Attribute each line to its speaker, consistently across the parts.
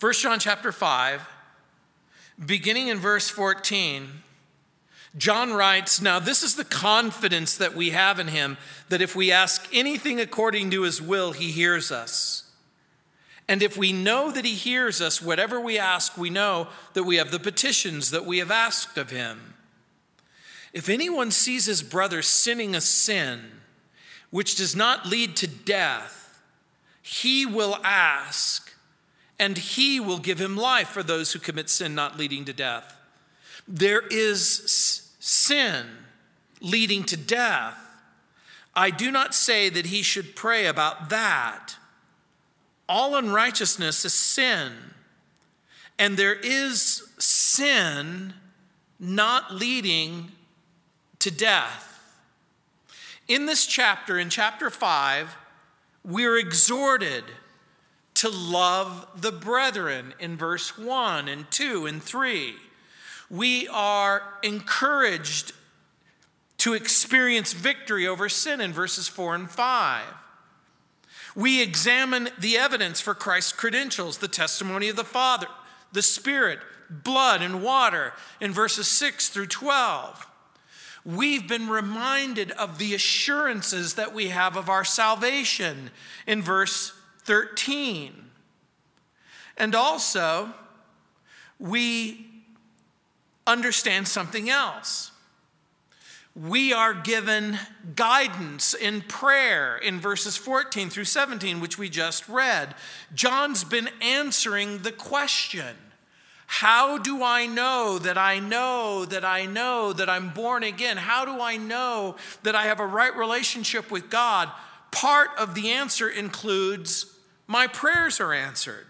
Speaker 1: 1 John chapter 5, beginning in verse 14, John writes, Now this is the confidence that we have in him, that if we ask anything according to his will, he hears us. And if we know that he hears us, whatever we ask, we know that we have the petitions that we have asked of him. If anyone sees his brother sinning a sin which does not lead to death, he will ask, and he will give him life for those who commit sin not leading to death. There is sin leading to death. I do not say that he should pray about that. All unrighteousness is sin, and there is sin not leading to death. In this chapter, in chapter 5, we're exhorted to love the brethren in verse 1 and 2 and 3. We are encouraged to experience victory over sin in verses 4 and 5. We examine the evidence for Christ's credentials, the testimony of the Father, the Spirit, blood, and water in verses 6 through 12. We've been reminded of the assurances that we have of our salvation in verse 13. And also, we understand something else we are given guidance in prayer in verses 14 through 17, which we just read. John's been answering the question How do I know that I know that I know that I'm born again? How do I know that I have a right relationship with God? Part of the answer includes my prayers are answered.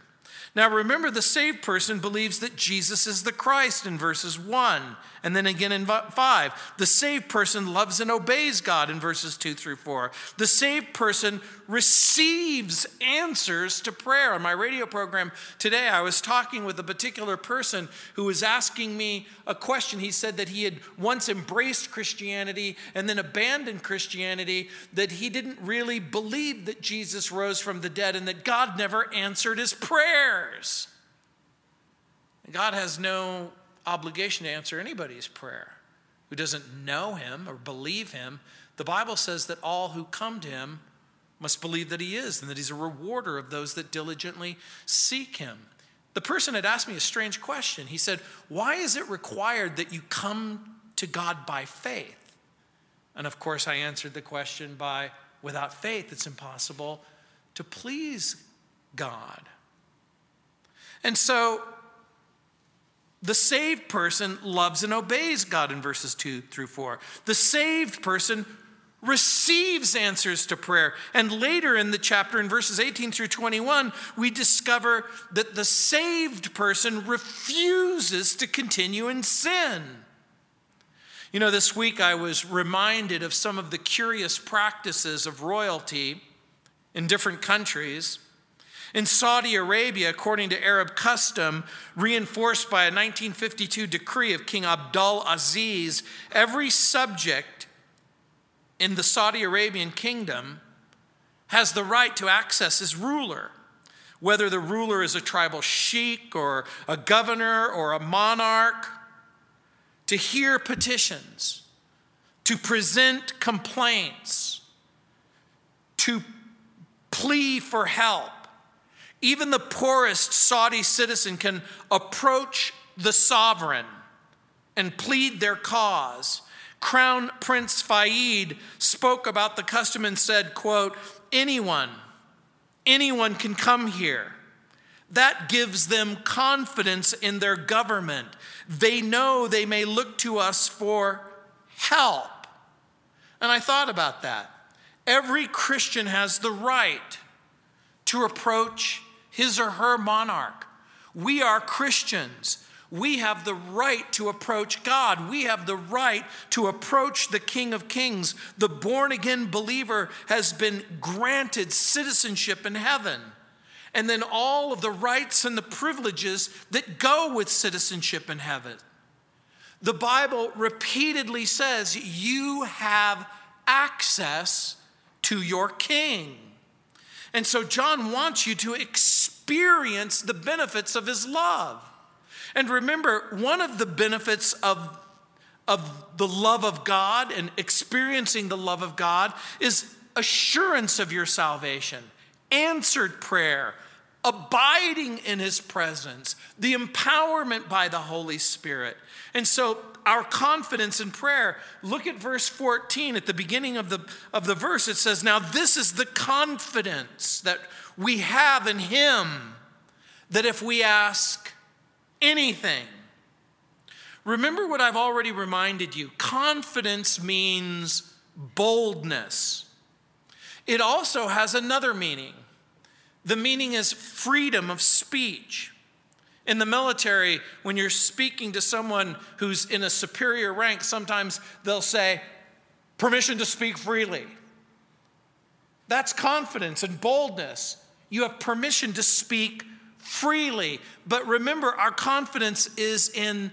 Speaker 1: Now remember, the saved person believes that Jesus is the Christ in verses 1 and then again in 5. The saved person loves and obeys God in verses 2 through 4. The saved person receives answers to prayer. On my radio program today, I was talking with a particular person who was asking me a question. He said that he had once embraced Christianity and then abandoned Christianity, that he didn't really believe that Jesus rose from the dead and that God never answered his prayers. God has no obligation to answer anybody's prayer who doesn't know him or believe him. The Bible says that all who come to him must believe that he is and that he's a rewarder of those that diligently seek him. The person had asked me a strange question. He said, Why is it required that you come to God by faith? And of course, I answered the question by, Without faith, it's impossible to please God. And so the saved person loves and obeys God in verses 2 through 4. The saved person receives answers to prayer. And later in the chapter, in verses 18 through 21, we discover that the saved person refuses to continue in sin. You know, this week I was reminded of some of the curious practices of royalty in different countries. In Saudi Arabia, according to Arab custom, reinforced by a 1952 decree of King Abdul Aziz, every subject in the Saudi Arabian kingdom has the right to access his ruler. Whether the ruler is a tribal sheik or a governor or a monarch, to hear petitions, to present complaints, to plea for help even the poorest Saudi citizen can approach the sovereign and plead their cause. Crown Prince Fahd spoke about the custom and said, quote, anyone, anyone can come here. That gives them confidence in their government. They know they may look to us for help. And I thought about that. Every Christian has the right to approach his or her monarch. We are Christians. We have the right to approach God. We have the right to approach the King of Kings. The born again believer has been granted citizenship in heaven. And then all of the rights and the privileges that go with citizenship in heaven. The Bible repeatedly says you have access to your king. And so John wants you to experience experience the benefits of his love. And remember, one of the benefits of, of the love of God and experiencing the love of God is assurance of your salvation, answered prayer, abiding in his presence, the empowerment by the Holy Spirit. And so our confidence in prayer, look at verse 14 at the beginning of the, of the verse. It says, Now this is the confidence that we have in him, that if we ask anything, remember what I've already reminded you confidence means boldness. It also has another meaning. The meaning is freedom of speech. In the military, when you're speaking to someone who's in a superior rank, sometimes they'll say, permission to speak freely. That's confidence and boldness. You have permission to speak freely. But remember, our confidence is in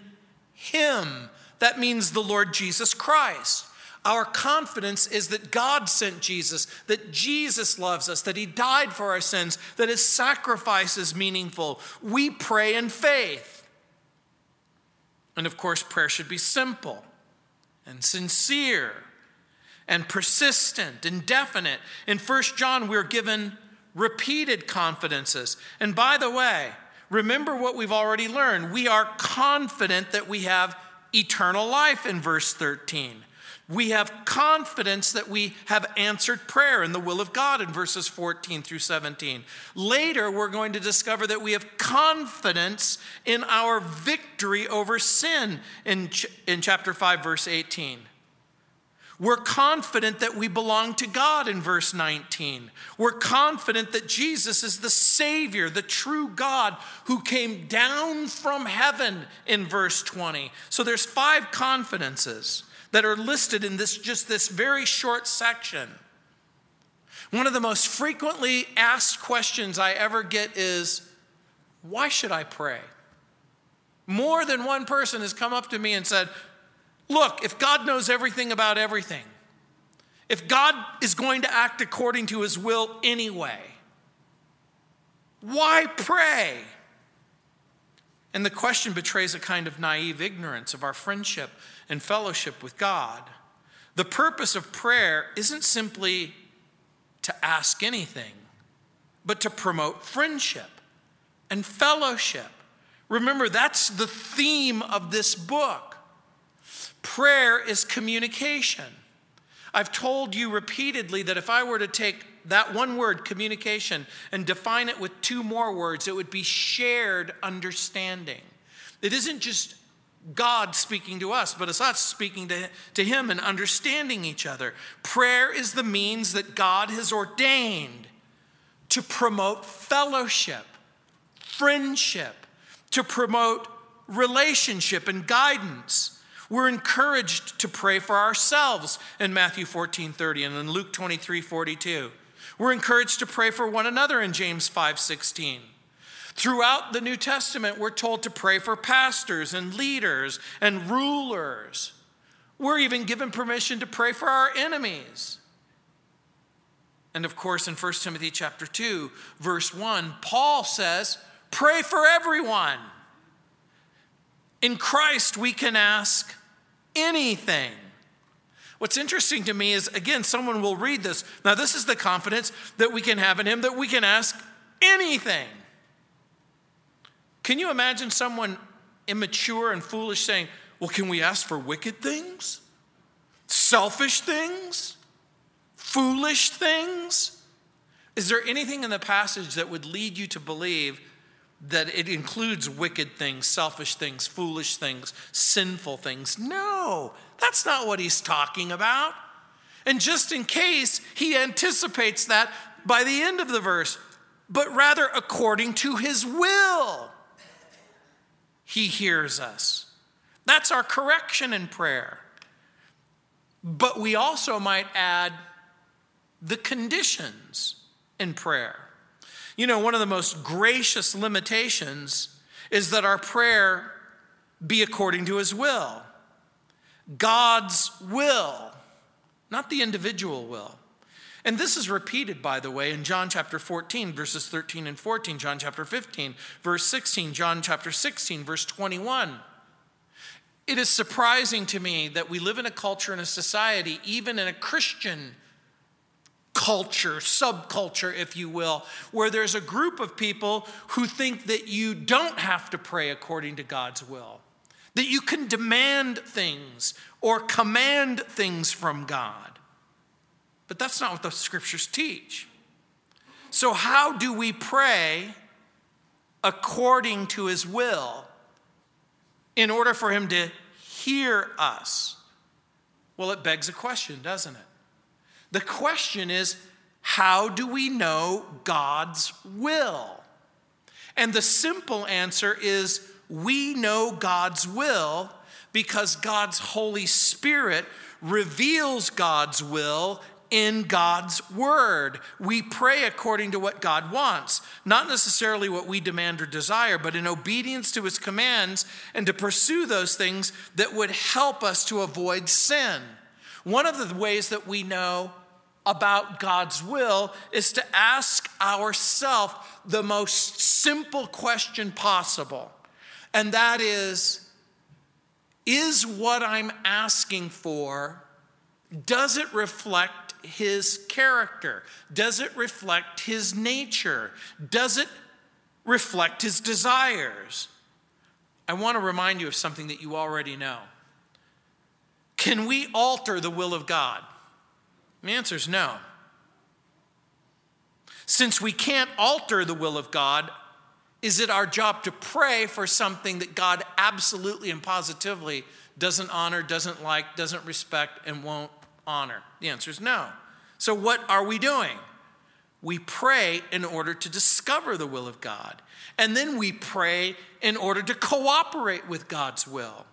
Speaker 1: Him. That means the Lord Jesus Christ. Our confidence is that God sent Jesus, that Jesus loves us, that He died for our sins, that His sacrifice is meaningful. We pray in faith. And of course, prayer should be simple and sincere and persistent and definite. In 1 John, we're given repeated confidences. And by the way, remember what we've already learned. We are confident that we have eternal life in verse 13. We have confidence that we have answered prayer in the will of God in verses 14 through 17. Later, we're going to discover that we have confidence in our victory over sin in, ch- in chapter 5, verse 18. We're confident that we belong to God in verse 19. We're confident that Jesus is the Savior, the true God who came down from heaven in verse 20. So there's five confidences that are listed in this just this very short section. One of the most frequently asked questions I ever get is why should I pray? More than one person has come up to me and said, Look, if God knows everything about everything, if God is going to act according to his will anyway, why pray? And the question betrays a kind of naive ignorance of our friendship and fellowship with God. The purpose of prayer isn't simply to ask anything, but to promote friendship and fellowship. Remember, that's the theme of this book. Prayer is communication. I've told you repeatedly that if I were to take that one word, communication, and define it with two more words, it would be shared understanding. It isn't just God speaking to us, but it's us speaking to, to Him and understanding each other. Prayer is the means that God has ordained to promote fellowship, friendship, to promote relationship and guidance. We're encouraged to pray for ourselves in Matthew 14 30 and in Luke 23 42. We're encouraged to pray for one another in James 5 16. Throughout the New Testament, we're told to pray for pastors and leaders and rulers. We're even given permission to pray for our enemies. And of course, in 1 Timothy chapter 2, verse 1, Paul says, Pray for everyone. In Christ, we can ask anything. What's interesting to me is, again, someone will read this. Now, this is the confidence that we can have in Him that we can ask anything. Can you imagine someone immature and foolish saying, Well, can we ask for wicked things? Selfish things? Foolish things? Is there anything in the passage that would lead you to believe that it includes wicked things, selfish things, foolish things, sinful things? No, that's not what he's talking about. And just in case, he anticipates that by the end of the verse, but rather according to his will. He hears us. That's our correction in prayer. But we also might add the conditions in prayer. You know, one of the most gracious limitations is that our prayer be according to his will. God's will, not the individual will. And this is repeated, by the way, in John chapter 14, verses 13 and 14, John chapter 15, verse 16, John chapter 16, verse 21. It is surprising to me that we live in a culture and a society, even in a Christian culture, subculture, if you will, where there's a group of people who think that you don't have to pray according to God's will, that you can demand things or command things from God. But that's not what the scriptures teach. So, how do we pray according to his will in order for him to hear us? Well, it begs a question, doesn't it? The question is how do we know God's will? And the simple answer is we know God's will because God's Holy Spirit reveals God's will in God's word. We pray according to what God wants, not necessarily what we demand or desire, but in obedience to his commands and to pursue those things that would help us to avoid sin. One of the ways that we know about God's will is to ask ourselves the most simple question possible. And that is Is what I'm asking for, does it reflect his character? Does it reflect his nature? Does it reflect his desires? I want to remind you of something that you already know. Can we alter the will of God? The answer is no. Since we can't alter the will of God, is it our job to pray for something that God absolutely and positively doesn't honor, doesn't like, doesn't respect, and won't honor? The answer is no. So, what are we doing? We pray in order to discover the will of God. And then we pray in order to cooperate with God's will.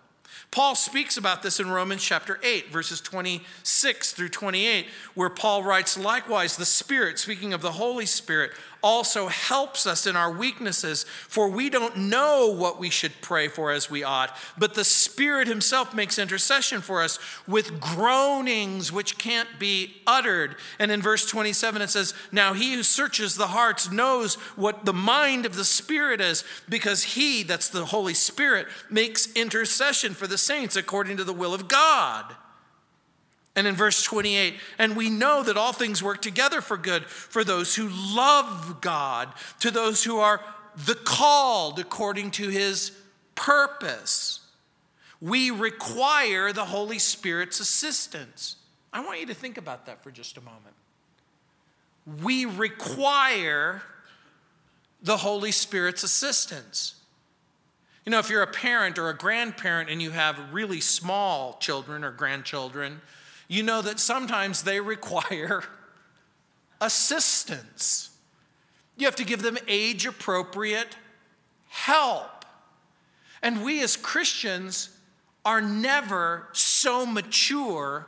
Speaker 1: Paul speaks about this in Romans chapter 8, verses 26 through 28, where Paul writes, Likewise, the Spirit, speaking of the Holy Spirit, also helps us in our weaknesses, for we don't know what we should pray for as we ought, but the Spirit Himself makes intercession for us with groanings which can't be uttered. And in verse 27, it says, Now He who searches the hearts knows what the mind of the Spirit is, because He, that's the Holy Spirit, makes intercession for the saints according to the will of God. And in verse 28, and we know that all things work together for good for those who love God, to those who are the called according to his purpose. We require the Holy Spirit's assistance. I want you to think about that for just a moment. We require the Holy Spirit's assistance. You know, if you're a parent or a grandparent and you have really small children or grandchildren, you know that sometimes they require assistance. You have to give them age appropriate help. And we as Christians are never so mature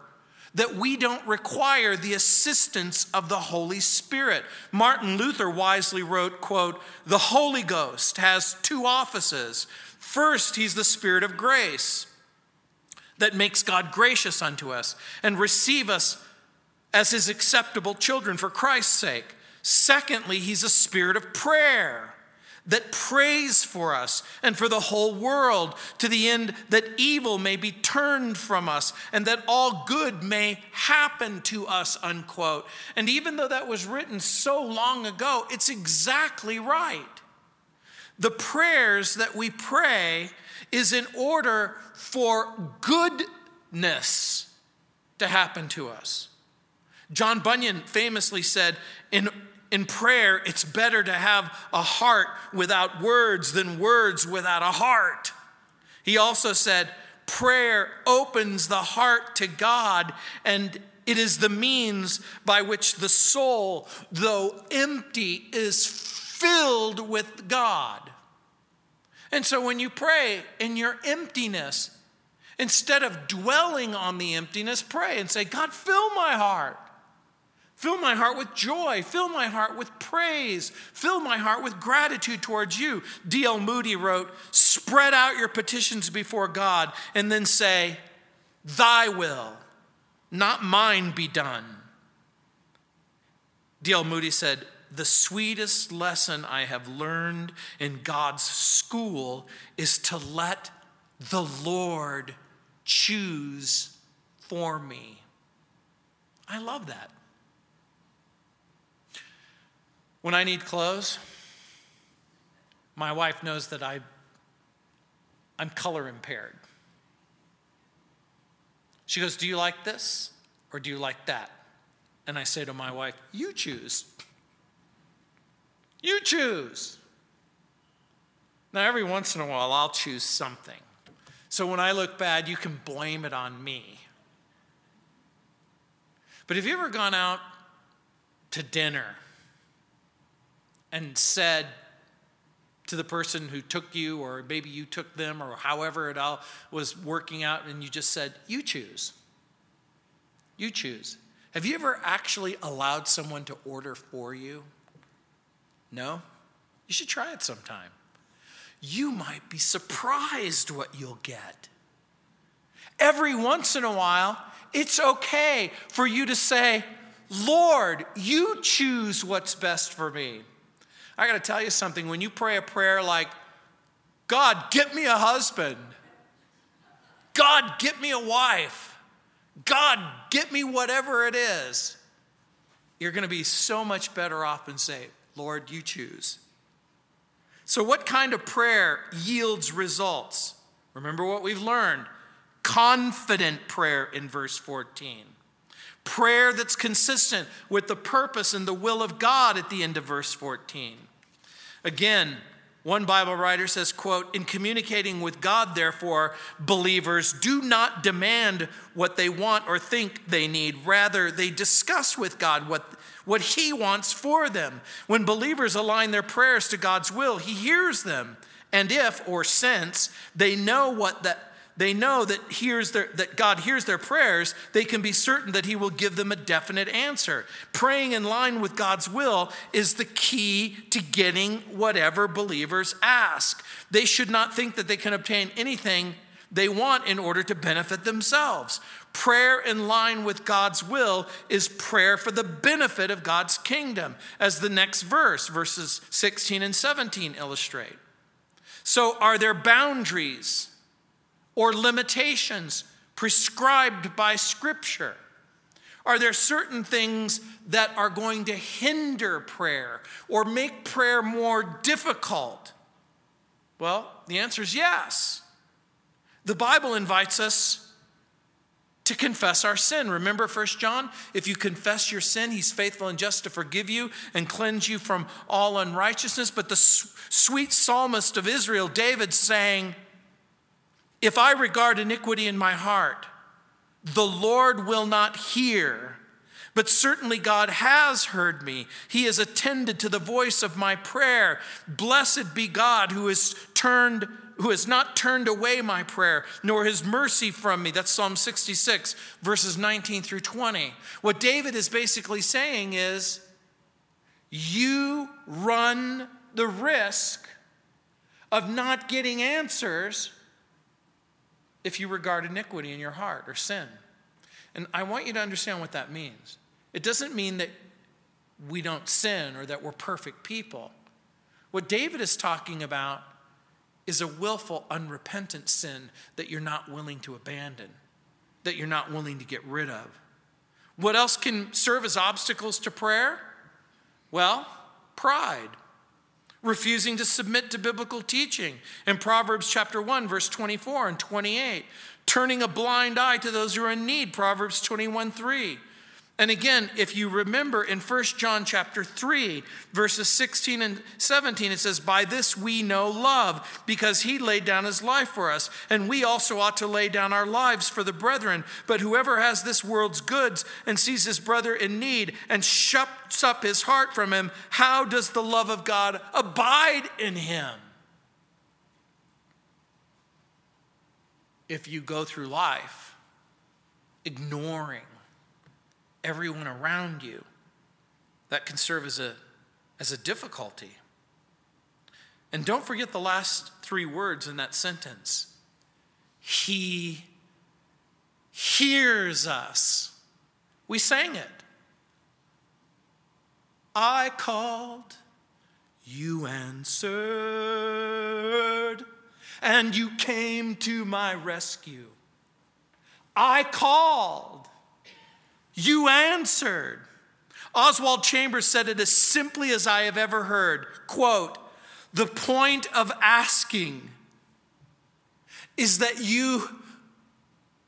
Speaker 1: that we don't require the assistance of the Holy Spirit. Martin Luther wisely wrote, quote, "The Holy Ghost has two offices. First, he's the spirit of grace that makes God gracious unto us and receive us as his acceptable children for Christ's sake. Secondly, he's a spirit of prayer that prays for us and for the whole world to the end that evil may be turned from us and that all good may happen to us unquote and even though that was written so long ago it's exactly right the prayers that we pray is in order for goodness to happen to us. John Bunyan famously said, in, in prayer, it's better to have a heart without words than words without a heart. He also said, prayer opens the heart to God and it is the means by which the soul, though empty, is filled with God. And so when you pray in your emptiness, instead of dwelling on the emptiness, pray and say, God, fill my heart. Fill my heart with joy. Fill my heart with praise. Fill my heart with gratitude towards you. D.L. Moody wrote, Spread out your petitions before God and then say, Thy will, not mine, be done. D.L. Moody said, The sweetest lesson I have learned in God's school is to let the Lord choose for me. I love that. When I need clothes, my wife knows that I, I'm color impaired. She goes, Do you like this or do you like that? And I say to my wife, You choose. You choose. Now, every once in a while, I'll choose something. So when I look bad, you can blame it on me. But have you ever gone out to dinner and said to the person who took you, or maybe you took them, or however it all was working out, and you just said, You choose. You choose. Have you ever actually allowed someone to order for you? No? You should try it sometime. You might be surprised what you'll get. Every once in a while, it's okay for you to say, Lord, you choose what's best for me. I got to tell you something. When you pray a prayer like, God, get me a husband, God, get me a wife, God, get me whatever it is, you're going to be so much better off and say, Lord, you choose. So, what kind of prayer yields results? Remember what we've learned confident prayer in verse 14. Prayer that's consistent with the purpose and the will of God at the end of verse 14. Again, one Bible writer says, quote, in communicating with God, therefore, believers do not demand what they want or think they need. Rather, they discuss with God what, what He wants for them. When believers align their prayers to God's will, He hears them. And if, or since, they know what that they know that, hears their, that God hears their prayers, they can be certain that He will give them a definite answer. Praying in line with God's will is the key to getting whatever believers ask. They should not think that they can obtain anything they want in order to benefit themselves. Prayer in line with God's will is prayer for the benefit of God's kingdom, as the next verse, verses 16 and 17, illustrate. So, are there boundaries? or limitations prescribed by Scripture? Are there certain things that are going to hinder prayer or make prayer more difficult? Well, the answer is yes. The Bible invites us to confess our sin. Remember 1 John? If you confess your sin, he's faithful and just to forgive you and cleanse you from all unrighteousness. But the sweet psalmist of Israel, David, saying, if I regard iniquity in my heart, the Lord will not hear. But certainly God has heard me. He has attended to the voice of my prayer. Blessed be God who has turned who has not turned away my prayer, nor his mercy from me. That's Psalm 66, verses 19 through 20. What David is basically saying is, you run the risk of not getting answers if you regard iniquity in your heart or sin. And I want you to understand what that means. It doesn't mean that we don't sin or that we're perfect people. What David is talking about is a willful, unrepentant sin that you're not willing to abandon, that you're not willing to get rid of. What else can serve as obstacles to prayer? Well, pride refusing to submit to biblical teaching in Proverbs chapter 1 verse 24 and 28 turning a blind eye to those who are in need Proverbs 21 3 and again, if you remember in 1 John chapter 3, verses 16 and 17, it says, By this we know love, because he laid down his life for us, and we also ought to lay down our lives for the brethren. But whoever has this world's goods and sees his brother in need and shuts up his heart from him, how does the love of God abide in him? If you go through life ignoring everyone around you. That can serve as a, as a difficulty. And don't forget the last three words in that sentence He hears us. We sang it. I called, you answered, and you came to my rescue. I called, you answered. Oswald Chambers said it as simply as I have ever heard. Quote, the point of asking is that you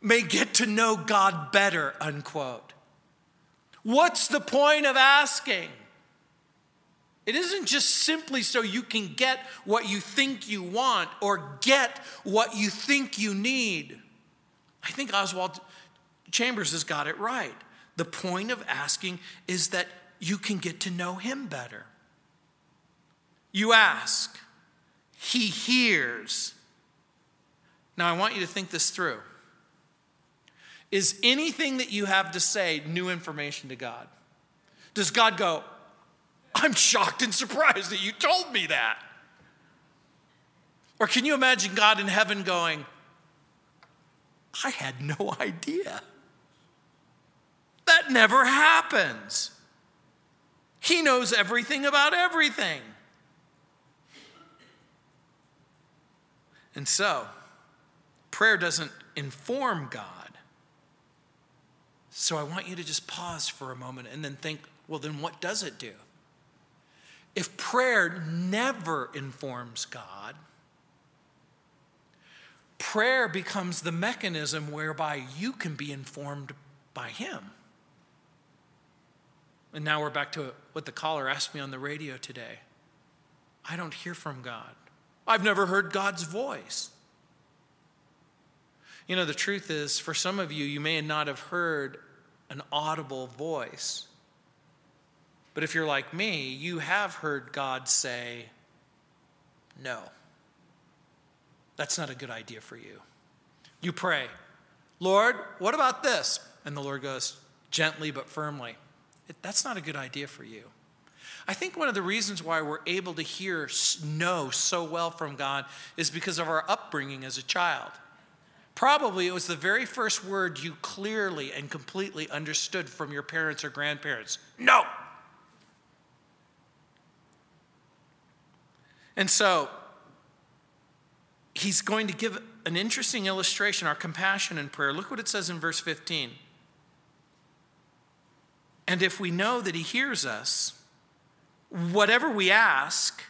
Speaker 1: may get to know God better, unquote. What's the point of asking? It isn't just simply so you can get what you think you want or get what you think you need. I think Oswald Chambers has got it right. The point of asking is that you can get to know him better. You ask, he hears. Now, I want you to think this through. Is anything that you have to say new information to God? Does God go, I'm shocked and surprised that you told me that? Or can you imagine God in heaven going, I had no idea? That never happens. He knows everything about everything. And so, prayer doesn't inform God. So I want you to just pause for a moment and then think, well, then what does it do? If prayer never informs God, prayer becomes the mechanism whereby you can be informed by Him. And now we're back to what the caller asked me on the radio today. I don't hear from God. I've never heard God's voice. You know, the truth is, for some of you, you may not have heard an audible voice. But if you're like me, you have heard God say, No. That's not a good idea for you. You pray, Lord, what about this? And the Lord goes, gently but firmly, That's not a good idea for you. I think one of the reasons why we're able to hear no so well from God is because of our upbringing as a child. Probably it was the very first word you clearly and completely understood from your parents or grandparents no. And so he's going to give an interesting illustration, our compassion in prayer. Look what it says in verse 15. And if we know that he hears us, whatever we ask,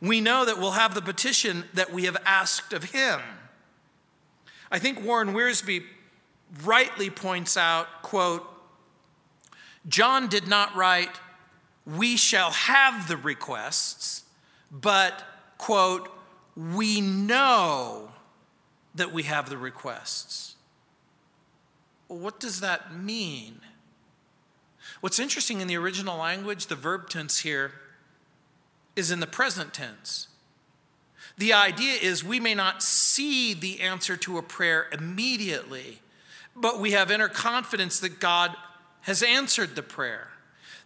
Speaker 1: we know that we'll have the petition that we have asked of him. I think Warren Wiersbe rightly points out, quote, John did not write, we shall have the requests, but, quote, we know that we have the requests. what does that mean? What's interesting in the original language, the verb tense here is in the present tense. The idea is we may not see the answer to a prayer immediately, but we have inner confidence that God has answered the prayer.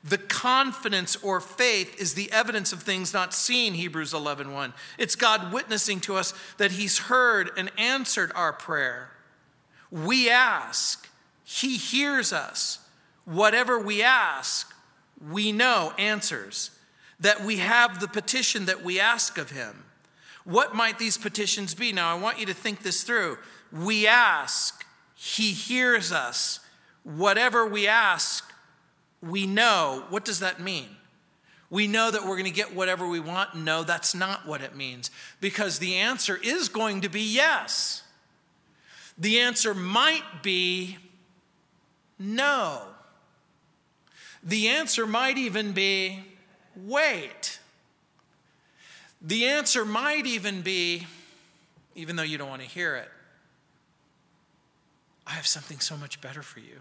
Speaker 1: The confidence or faith is the evidence of things not seen, Hebrews 11:1. 1. It's God witnessing to us that he's heard and answered our prayer. We ask, he hears us whatever we ask, we know answers, that we have the petition that we ask of him. What might these petitions be? Now, I want you to think this through. We ask, he hears us. Whatever we ask, we know. What does that mean? We know that we're going to get whatever we want. No, that's not what it means because the answer is going to be yes. The answer might be no. The answer might even be wait. The answer might even be, even though you don't want to hear it, I have something so much better for you.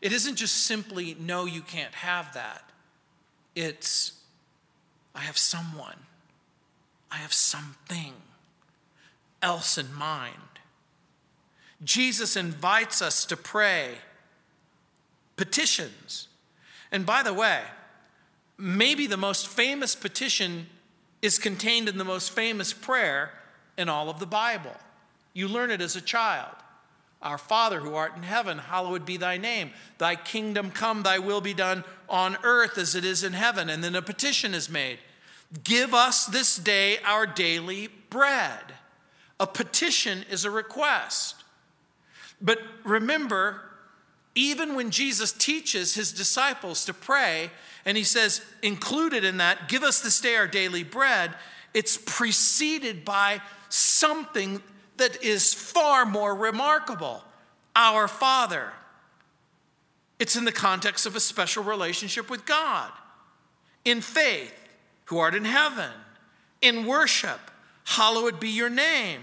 Speaker 1: It isn't just simply, no, you can't have that. It's, I have someone, I have something else in mind. Jesus invites us to pray petitions. And by the way, maybe the most famous petition is contained in the most famous prayer in all of the Bible. You learn it as a child Our Father who art in heaven, hallowed be thy name. Thy kingdom come, thy will be done on earth as it is in heaven. And then a petition is made Give us this day our daily bread. A petition is a request. But remember, even when Jesus teaches his disciples to pray, and he says, included in that, give us this day our daily bread, it's preceded by something that is far more remarkable our Father. It's in the context of a special relationship with God. In faith, who art in heaven. In worship, hallowed be your name.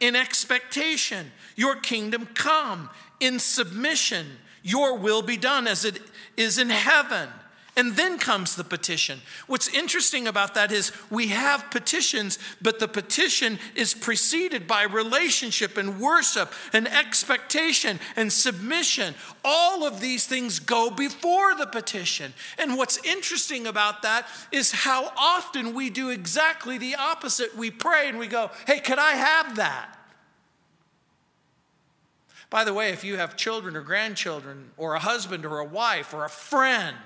Speaker 1: In expectation, your kingdom come. In submission, your will be done as it is in heaven. And then comes the petition. What's interesting about that is we have petitions, but the petition is preceded by relationship and worship and expectation and submission. All of these things go before the petition. And what's interesting about that is how often we do exactly the opposite. We pray and we go, hey, could I have that? By the way, if you have children or grandchildren, or a husband or a wife or a friend,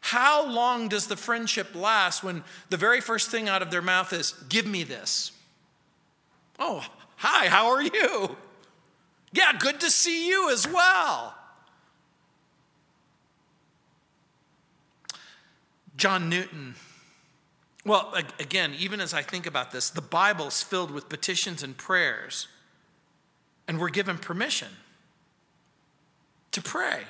Speaker 1: how long does the friendship last when the very first thing out of their mouth is, Give me this? Oh, hi, how are you? Yeah, good to see you as well. John Newton. Well, again, even as I think about this, the Bible's filled with petitions and prayers, and we're given permission to pray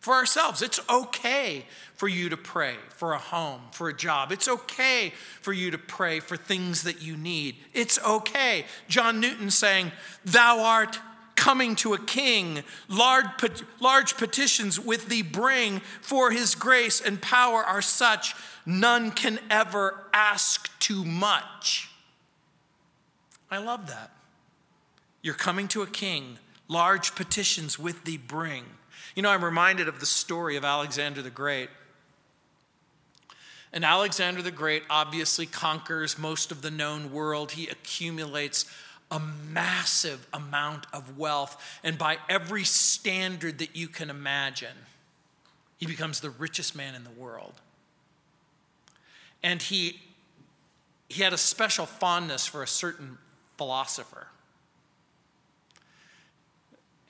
Speaker 1: for ourselves. It's okay for you to pray for a home, for a job. It's okay for you to pray for things that you need. It's okay. John Newton saying, Thou art coming to a king, large, large petitions with thee bring, for his grace and power are such, none can ever ask too much. I love that. You're coming to a king, large petitions with thee bring. You know, I'm reminded of the story of Alexander the Great. And Alexander the Great obviously conquers most of the known world. He accumulates a massive amount of wealth. And by every standard that you can imagine, he becomes the richest man in the world. And he, he had a special fondness for a certain philosopher.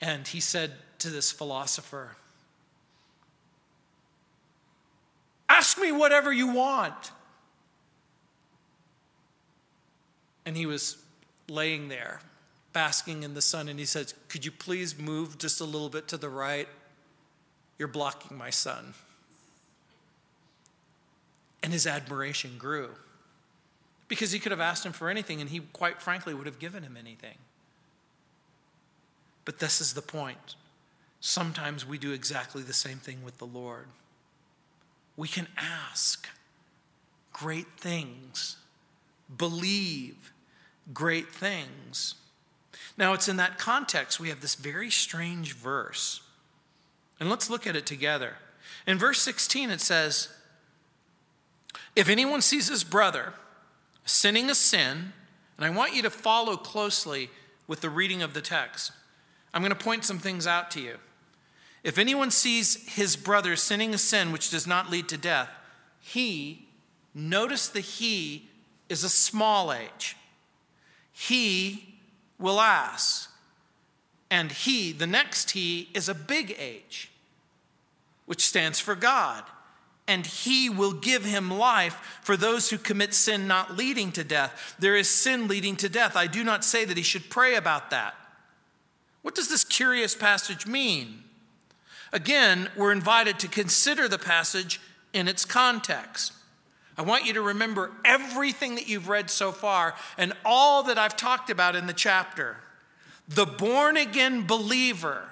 Speaker 1: And he said to this philosopher Ask me whatever you want. And he was laying there, basking in the sun, and he said, Could you please move just a little bit to the right? You're blocking my sun. And his admiration grew because he could have asked him for anything, and he, quite frankly, would have given him anything. But this is the point. Sometimes we do exactly the same thing with the Lord. We can ask great things, believe great things. Now, it's in that context we have this very strange verse. And let's look at it together. In verse 16, it says, If anyone sees his brother sinning a sin, and I want you to follow closely with the reading of the text. I'm going to point some things out to you. If anyone sees his brother sinning a sin which does not lead to death, he, notice the he is a small h. He will ask. And he, the next he, is a big H, which stands for God. And he will give him life for those who commit sin not leading to death. There is sin leading to death. I do not say that he should pray about that. What does this curious passage mean? Again, we're invited to consider the passage in its context. I want you to remember everything that you've read so far and all that I've talked about in the chapter. The born again believer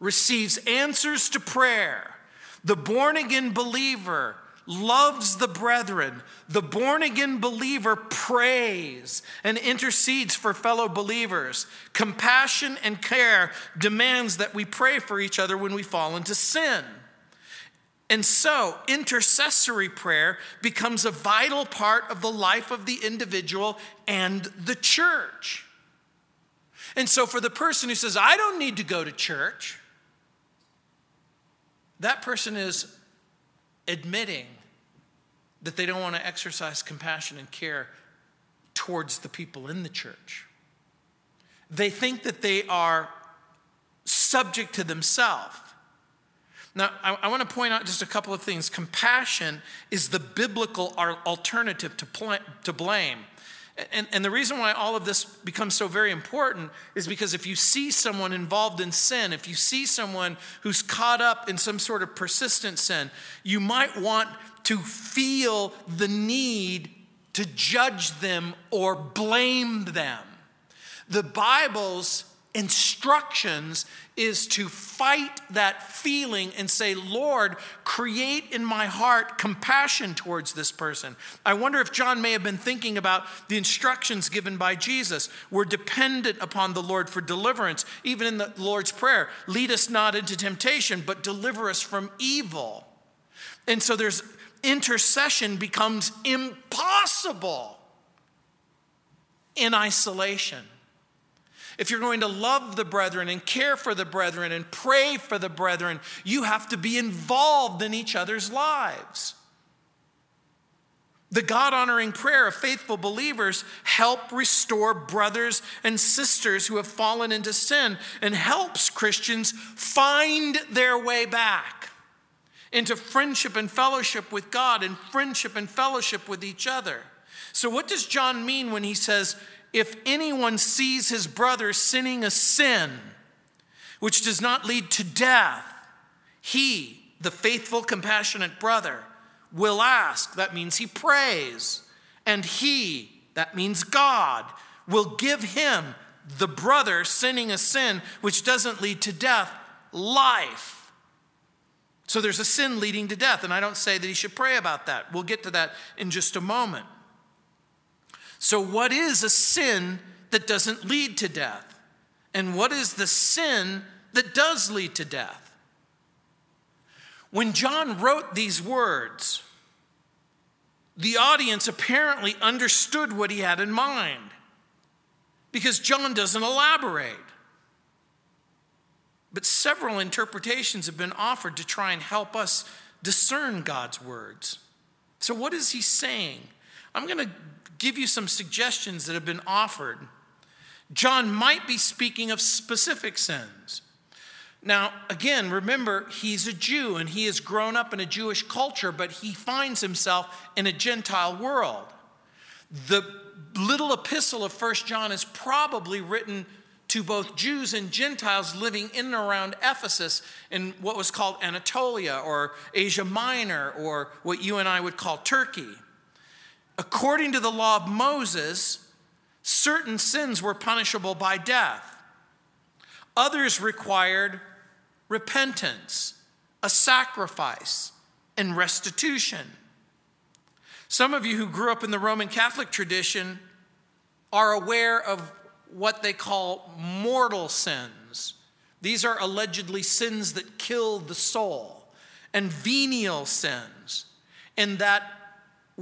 Speaker 1: receives answers to prayer. The born again believer loves the brethren. The born again believer prays and intercedes for fellow believers. Compassion and care demands that we pray for each other when we fall into sin. And so, intercessory prayer becomes a vital part of the life of the individual and the church. And so, for the person who says, I don't need to go to church, that person is admitting that they don't want to exercise compassion and care towards the people in the church. They think that they are subject to themselves. Now, I, I, want to point out just a couple of things. Compassion is the biblical alternative to, pl- to blame. And, and the reason why all of this becomes so very important is because if you see someone involved in sin, if you see someone who's caught up in some sort of persistent sin, you might want to feel the need to judge them or blame them. The Bible's instructions is to fight that feeling and say, Lord, create in my heart compassion towards this person. I wonder if John may have been thinking about the instructions given by Jesus. We're dependent upon the Lord for deliverance, even in the Lord's Prayer lead us not into temptation, but deliver us from evil. And so there's intercession becomes impossible in isolation. If you're going to love the brethren and care for the brethren and pray for the brethren, you have to be involved in each other's lives. The God honoring prayer of faithful believers help restore brothers and sisters who have fallen into sin and helps Christians find their way back into friendship and fellowship with God and friendship and fellowship with each other. So, what does John mean when he says, if anyone sees his brother sinning a sin which does not lead to death, he, the faithful, compassionate brother, will ask. That means he prays. And he, that means God, will give him, the brother sinning a sin which doesn't lead to death, life. So there's a sin leading to death, and I don't say that he should pray about that. We'll get to that in just a moment. So, what is a sin that doesn't lead to death? And what is the sin that does lead to death? When John wrote these words, the audience apparently understood what he had in mind because John doesn't elaborate. But several interpretations have been offered to try and help us discern God's words. So, what is he saying? I'm going to give you some suggestions that have been offered. John might be speaking of specific sins. Now, again, remember, he's a Jew and he has grown up in a Jewish culture, but he finds himself in a Gentile world. The little epistle of First John is probably written to both Jews and Gentiles living in and around Ephesus in what was called Anatolia or Asia Minor or what you and I would call Turkey according to the law of Moses, certain sins were punishable by death. Others required repentance, a sacrifice, and restitution. Some of you who grew up in the Roman Catholic tradition are aware of what they call mortal sins. These are allegedly sins that kill the soul, and venial sins, and that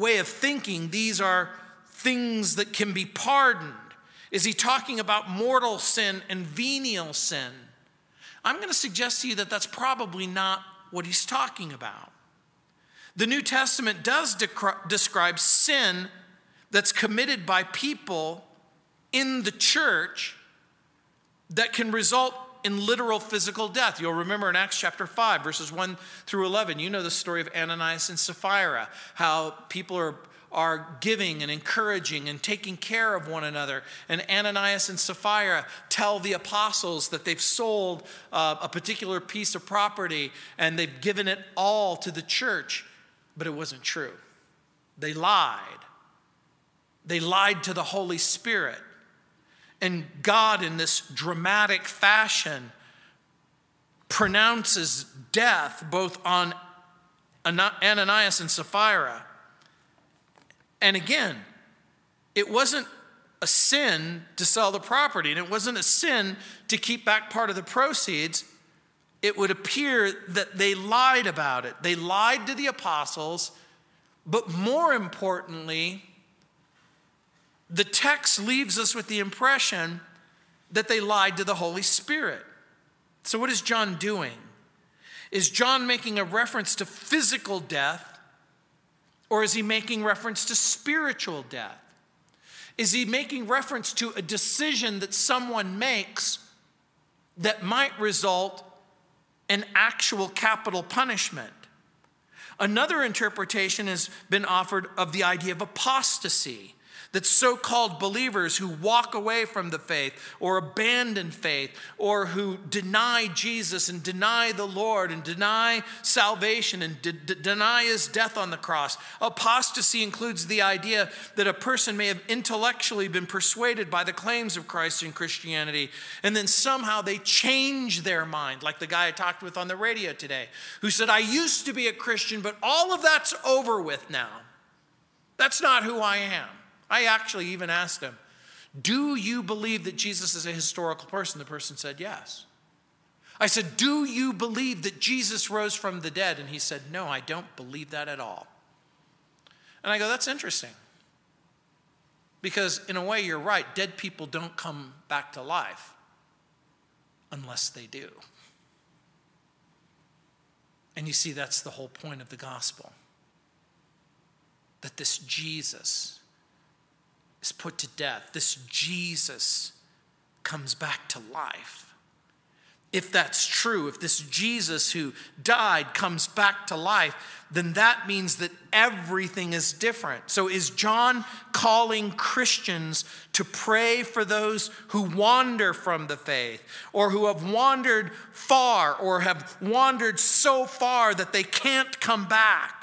Speaker 1: way of thinking, these are things that can be pardoned. Is he talking about mortal sin and venial sin? I'm going to suggest to you that that's probably not what he's talking about. The New Testament does describe sin that's committed by people in the church that can result in literal physical death. You'll remember in Acts chapter 5, verses 1 through 11, you know the story of Ananias and Sapphira, how people are, are giving and encouraging and taking care of one another. And Ananias and Sapphira tell the apostles that they've sold uh, a particular piece of property and they've given it all to the church, but it wasn't true. They lied. They lied to the Holy Spirit. And God, in this dramatic fashion, pronounces death both on Ananias and Sapphira. And again, it wasn't a sin to sell the property, and it wasn't a sin to keep back part of the proceeds. It would appear that they lied about it. They lied to the apostles, but more importantly, the text leaves us with the impression that they lied to the Holy Spirit. So, what is John doing? Is John making a reference to physical death, or is he making reference to spiritual death? Is he making reference to a decision that someone makes that might result in actual capital punishment? Another interpretation has been offered of the idea of apostasy that so called believers who walk away from the faith or abandon faith or who deny Jesus and deny the Lord and deny salvation and de- de- deny his death on the cross. Apostasy includes the idea that a person may have intellectually been persuaded by the claims of Christ and Christianity and then somehow they change their mind, like the guy I talked with on the radio today who said, I used to be a Christian, but all of that's over with now. That's not who I am. I actually even asked him, Do you believe that Jesus is a historical person? The person said, Yes. I said, Do you believe that Jesus rose from the dead? And he said, No, I don't believe that at all. And I go, That's interesting. Because in a way, you're right. Dead people don't come back to life unless they do. And you see, that's the whole point of the gospel that this Jesus is put to death. This Jesus comes back to life. If that's true, if this Jesus who died comes back to life, then that means that everything is different. So, is John calling Christians to pray for those who wander from the faith, or who have wandered far, or have wandered so far that they can't come back?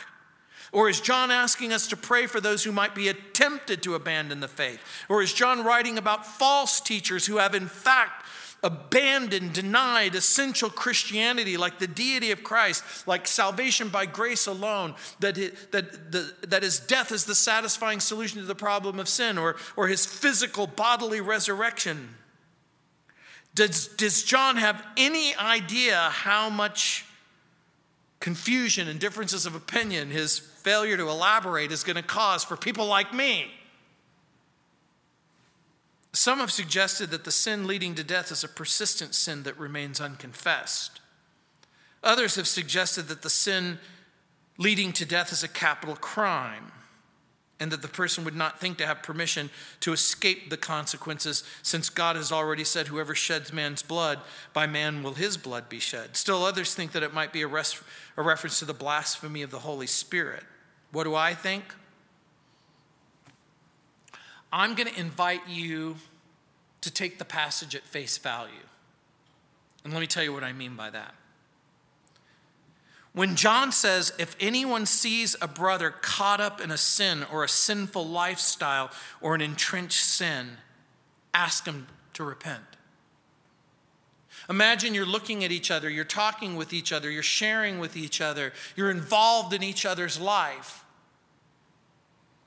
Speaker 1: Or is John asking us to pray for those who might be tempted to abandon the faith? Or is John writing about false teachers who have, in fact, abandoned, denied essential Christianity like the deity of Christ, like salvation by grace alone, that, it, that, the, that his death is the satisfying solution to the problem of sin, or, or his physical bodily resurrection? Does, does John have any idea how much confusion and differences of opinion his failure to elaborate is going to cause for people like me. Some have suggested that the sin leading to death is a persistent sin that remains unconfessed. Others have suggested that the sin leading to death is a capital crime and that the person would not think to have permission to escape the consequences, since God has already said, Whoever sheds man's blood, by man will his blood be shed. Still, others think that it might be a, res- a reference to the blasphemy of the Holy Spirit. What do I think? I'm going to invite you to take the passage at face value. And let me tell you what I mean by that. When John says, if anyone sees a brother caught up in a sin or a sinful lifestyle or an entrenched sin, ask him to repent. Imagine you're looking at each other, you're talking with each other, you're sharing with each other, you're involved in each other's life.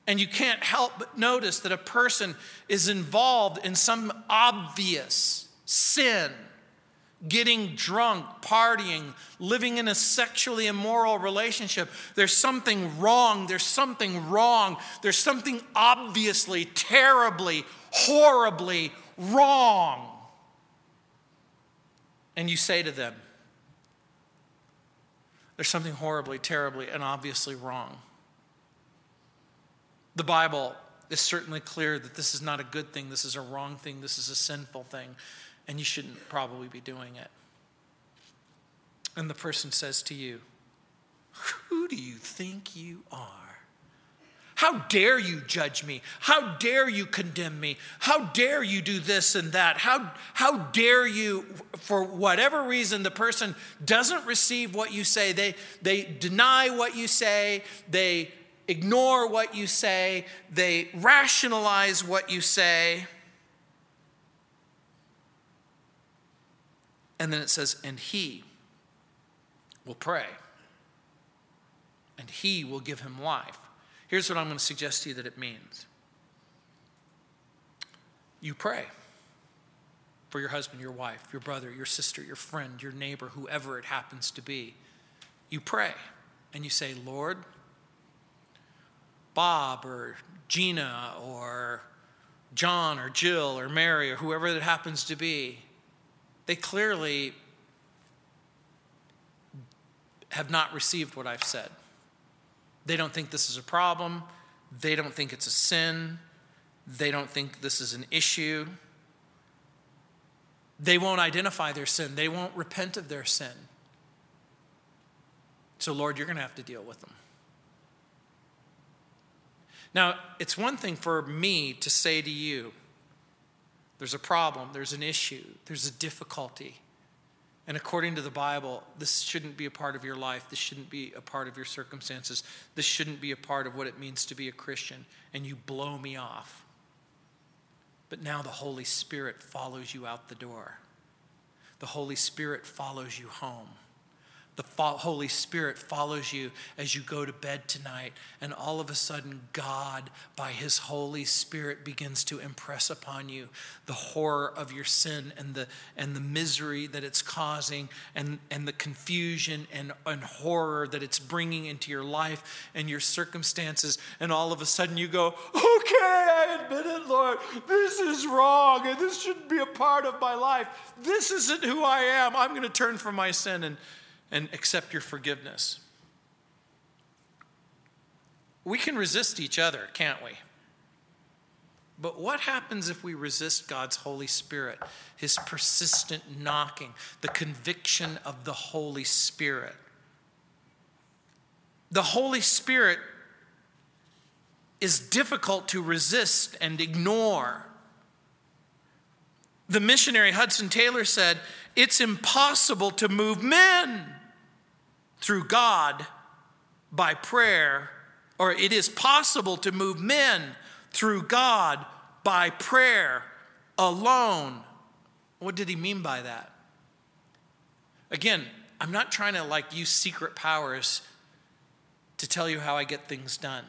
Speaker 1: And you can't help but notice that a person is involved in some obvious sin getting drunk, partying, living in a sexually immoral relationship. There's something wrong. There's something wrong. There's something obviously, terribly, horribly wrong and you say to them, There's something horribly, terribly, and obviously wrong. The Bible is certainly clear that this is not a good thing, this is a wrong thing, this is a sinful thing, and you shouldn't probably be doing it. And the person says to you, Who do you think you are? How dare you judge me? How dare you condemn me? How dare you do this and that? How, how dare you, for whatever reason, the person doesn't receive what you say. They, they deny what you say. They ignore what you say. They rationalize what you say. And then it says, and he will pray, and he will give him life. Here's what I'm going to suggest to you that it means you pray for your husband, your wife, your brother, your sister, your friend, your neighbor, whoever it happens to be. You pray and you say, Lord, Bob or Gina or John or Jill or Mary or whoever it happens to be, they clearly have not received what I've said. They don't think this is a problem. They don't think it's a sin. They don't think this is an issue. They won't identify their sin. They won't repent of their sin. So, Lord, you're going to have to deal with them. Now, it's one thing for me to say to you, there's a problem, there's an issue, there's a difficulty. And according to the Bible, this shouldn't be a part of your life. This shouldn't be a part of your circumstances. This shouldn't be a part of what it means to be a Christian. And you blow me off. But now the Holy Spirit follows you out the door. The Holy Spirit follows you home. The Holy Spirit follows you as you go to bed tonight, and all of a sudden, God, by His Holy Spirit, begins to impress upon you the horror of your sin and the, and the misery that it's causing, and, and the confusion and, and horror that it's bringing into your life and your circumstances. And all of a sudden, you go, Okay, I admit it, Lord. This is wrong, and this shouldn't be a part of my life. This isn't who I am. I'm going to turn from my sin and and accept your forgiveness. We can resist each other, can't we? But what happens if we resist God's Holy Spirit, His persistent knocking, the conviction of the Holy Spirit? The Holy Spirit is difficult to resist and ignore. The missionary Hudson Taylor said, It's impossible to move men through God by prayer, or it is possible to move men through God by prayer alone. What did he mean by that? Again, I'm not trying to like use secret powers to tell you how I get things done.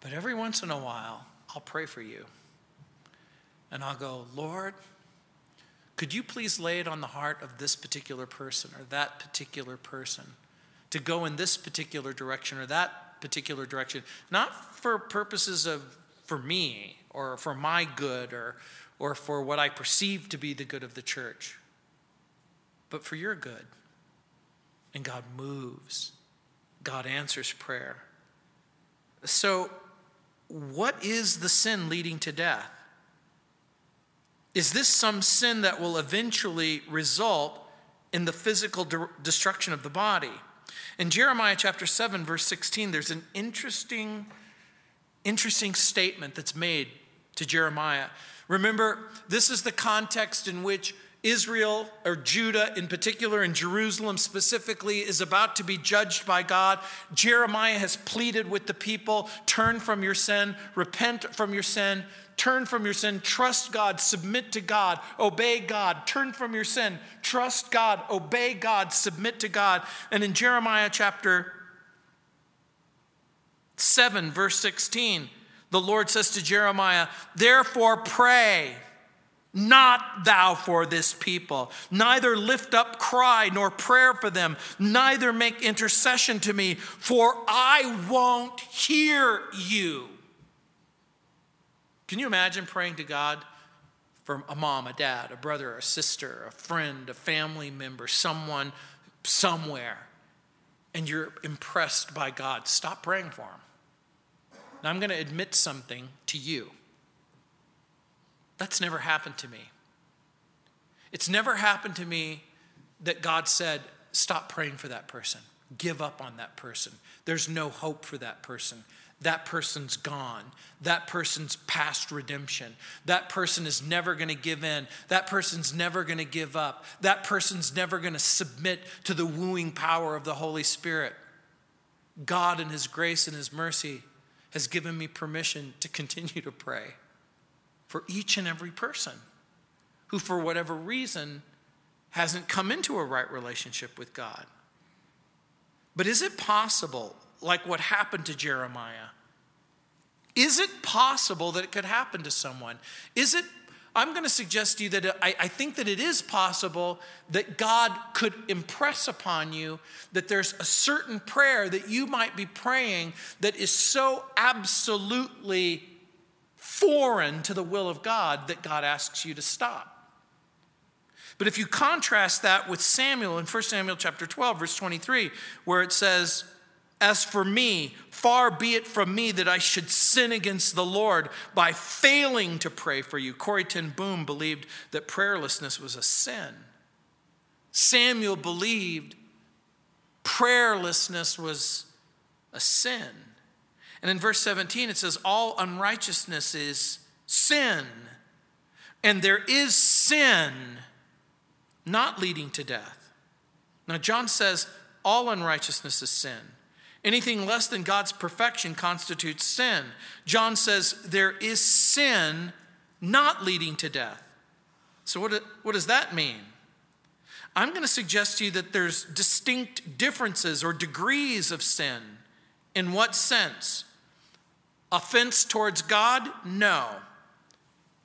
Speaker 1: But every once in a while, I'll pray for you. And I'll go, Lord, could you please lay it on the heart of this particular person or that particular person to go in this particular direction or that particular direction? Not for purposes of for me or for my good or, or for what I perceive to be the good of the church, but for your good. And God moves, God answers prayer. So, what is the sin leading to death? Is this some sin that will eventually result in the physical de- destruction of the body? In Jeremiah chapter 7, verse 16, there's an interesting, interesting statement that's made to Jeremiah. Remember, this is the context in which Israel or Judah in particular, and Jerusalem specifically, is about to be judged by God. Jeremiah has pleaded with the people turn from your sin, repent from your sin, turn from your sin, trust God, submit to God, obey God, turn from your sin, trust God, obey God, submit to God. And in Jeremiah chapter 7, verse 16, the Lord says to Jeremiah, Therefore pray. Not thou for this people, neither lift up cry nor prayer for them, neither make intercession to me, for I won't hear you. Can you imagine praying to God for a mom, a dad, a brother, a sister, a friend, a family member, someone somewhere, and you're impressed by God? Stop praying for them. Now, I'm going to admit something to you. That's never happened to me. It's never happened to me that God said, Stop praying for that person. Give up on that person. There's no hope for that person that person's gone. That person's past redemption. That person is never going to give in. That person's never going to give up. That person's never going to submit to the wooing power of the Holy Spirit. God, in His grace and His mercy, has given me permission to continue to pray for each and every person who, for whatever reason, hasn't come into a right relationship with God. But is it possible like what happened to Jeremiah? Is it possible that it could happen to someone? Is it I'm going to suggest to you that I, I, think that it is possible that God could impress upon you that there's a certain prayer that you might be praying that is so absolutely foreign to the will of God that God asks you to stop. But if you contrast that with Samuel in 1 Samuel chapter 12 verse 23 where it says as for me, far be it from me that I should sin against the Lord by failing to pray for you. Corrie ten Boom believed that prayerlessness was a sin. Samuel believed prayerlessness was a sin. And in verse 17, it says, All unrighteousness is sin. And there is sin not leading to death. Now, John says, All unrighteousness is sin. Anything less than God's perfection constitutes sin. John says there is sin not leading to death. So, what, what does that mean? I'm going to suggest to you that there's distinct differences or degrees of sin. In what sense? Offense towards God? No.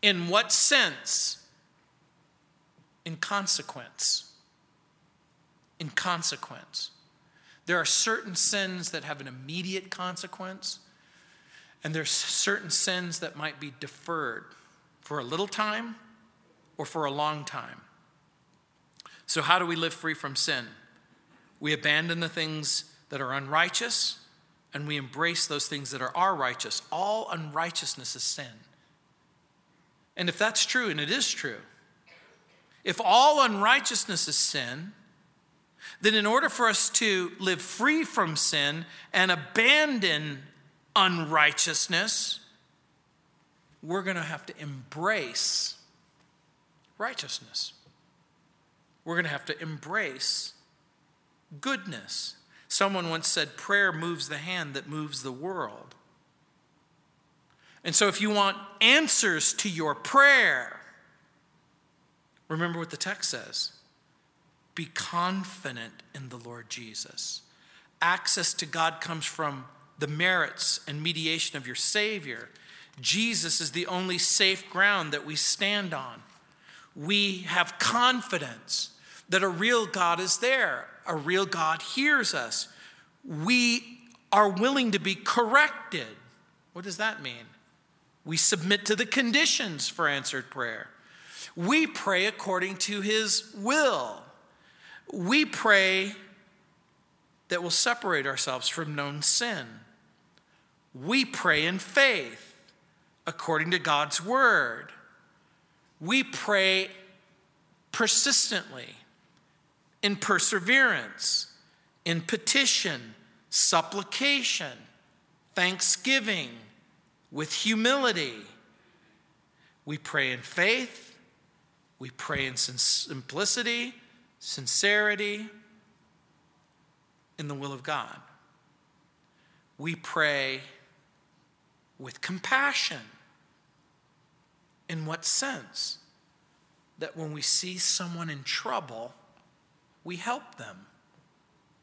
Speaker 1: In what sense? In consequence. In consequence. There are certain sins that have an immediate consequence, and there's certain sins that might be deferred for a little time or for a long time. So, how do we live free from sin? We abandon the things that are unrighteous and we embrace those things that are, our righteous. All unrighteousness is sin. And if that's true, and it is true, if all unrighteousness is sin, then in order for us to live free from sin and abandon unrighteousness, we're going to have to embrace righteousness. We're going to have to embrace goodness. Someone once said, Prayer moves the hand that moves the world. And so, if you want answers to your prayer, remember what the text says be confident in the Lord Jesus. Access to God comes from the merits and mediation of your Savior. Jesus is the only safe ground that we stand on. We have confidence that a real God is there, a real God hears us. We are willing to be corrected. What does that mean? We submit to the conditions for answered prayer. We pray according to His will we pray that we'll separate ourselves from known sin. We pray in faith according to God's word. We pray persistently, in perseverance, in petition, supplication, thanksgiving, with humility. We pray in faith, we pray in simplicity, sincerity in the will of God. We pray with compassion. In what sense? That when we see someone in trouble, we help them.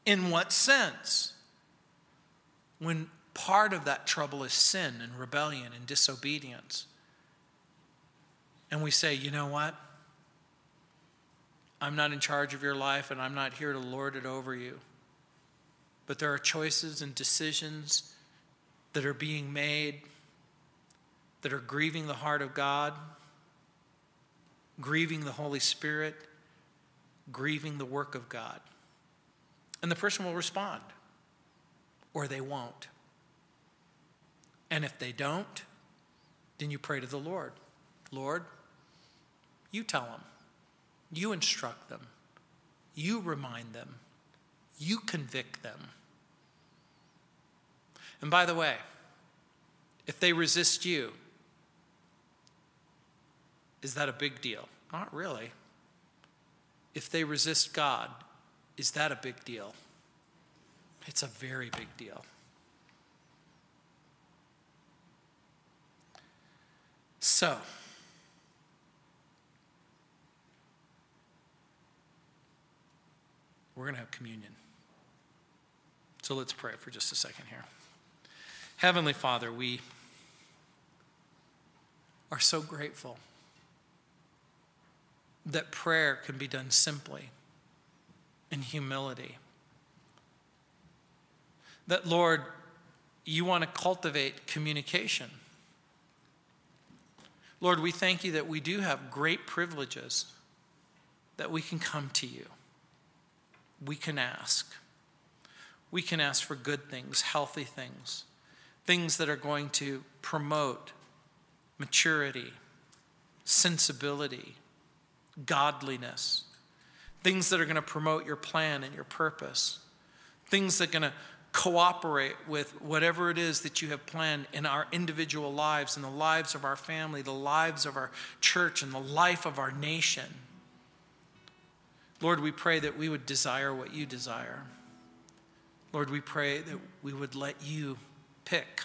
Speaker 1: In what sense? When part of that trouble is sin and rebellion and disobedience. And we say, you know what? I'm not in charge of your life and I'm not here to lord it over you. But there are choices and decisions that are being made that are grieving the heart of God, grieving the Holy Spirit, grieving the work of God. And the person will respond, or they won't. And if they don't, then you pray to the Lord Lord, you tell them. You instruct them, you remind them, you convict them. And by the way, if they resist you, is that a big deal? Not really. If they resist God, is that a big deal? It's a very big deal. So, we're going to have communion. So let's pray for just a second here. Heavenly Father, we are so grateful that prayer can be done simply in humility. That, Lord, you want to cultivate communication. Lord, we thank you that we do have great privileges, that we can come to you. We can ask. We can ask for good things, healthy things, things that are going to promote maturity, sensibility, godliness, things that are going to promote your plan and your purpose, things that are going to cooperate with whatever it is that you have planned in our individual lives, in the lives of our family, the lives of our church, and the life of our nation. Lord, we pray that we would desire what you desire. Lord, we pray that we would let you pick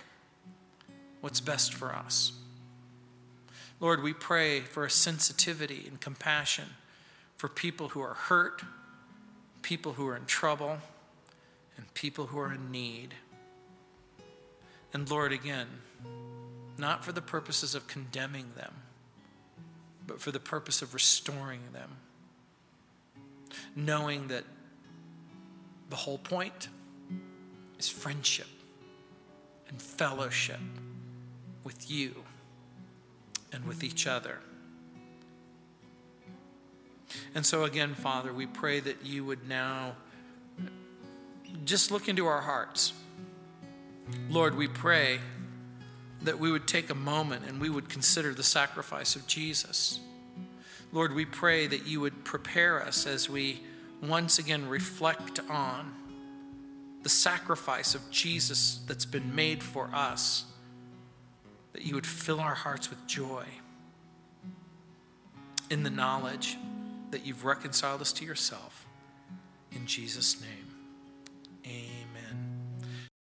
Speaker 1: what's best for us. Lord, we pray for a sensitivity and compassion for people who are hurt, people who are in trouble, and people who are in need. And Lord, again, not for the purposes of condemning them, but for the purpose of restoring them, knowing that the whole point is friendship and fellowship with you and with each other. And so, again, Father, we pray that you would now just look into our hearts. Lord, we pray that we would take a moment and we would consider the sacrifice of Jesus. Lord, we pray that you would prepare us as we once again reflect on the sacrifice of Jesus that's been made for us, that you would fill our hearts with joy in the knowledge that you've reconciled us to yourself. In Jesus' name, amen.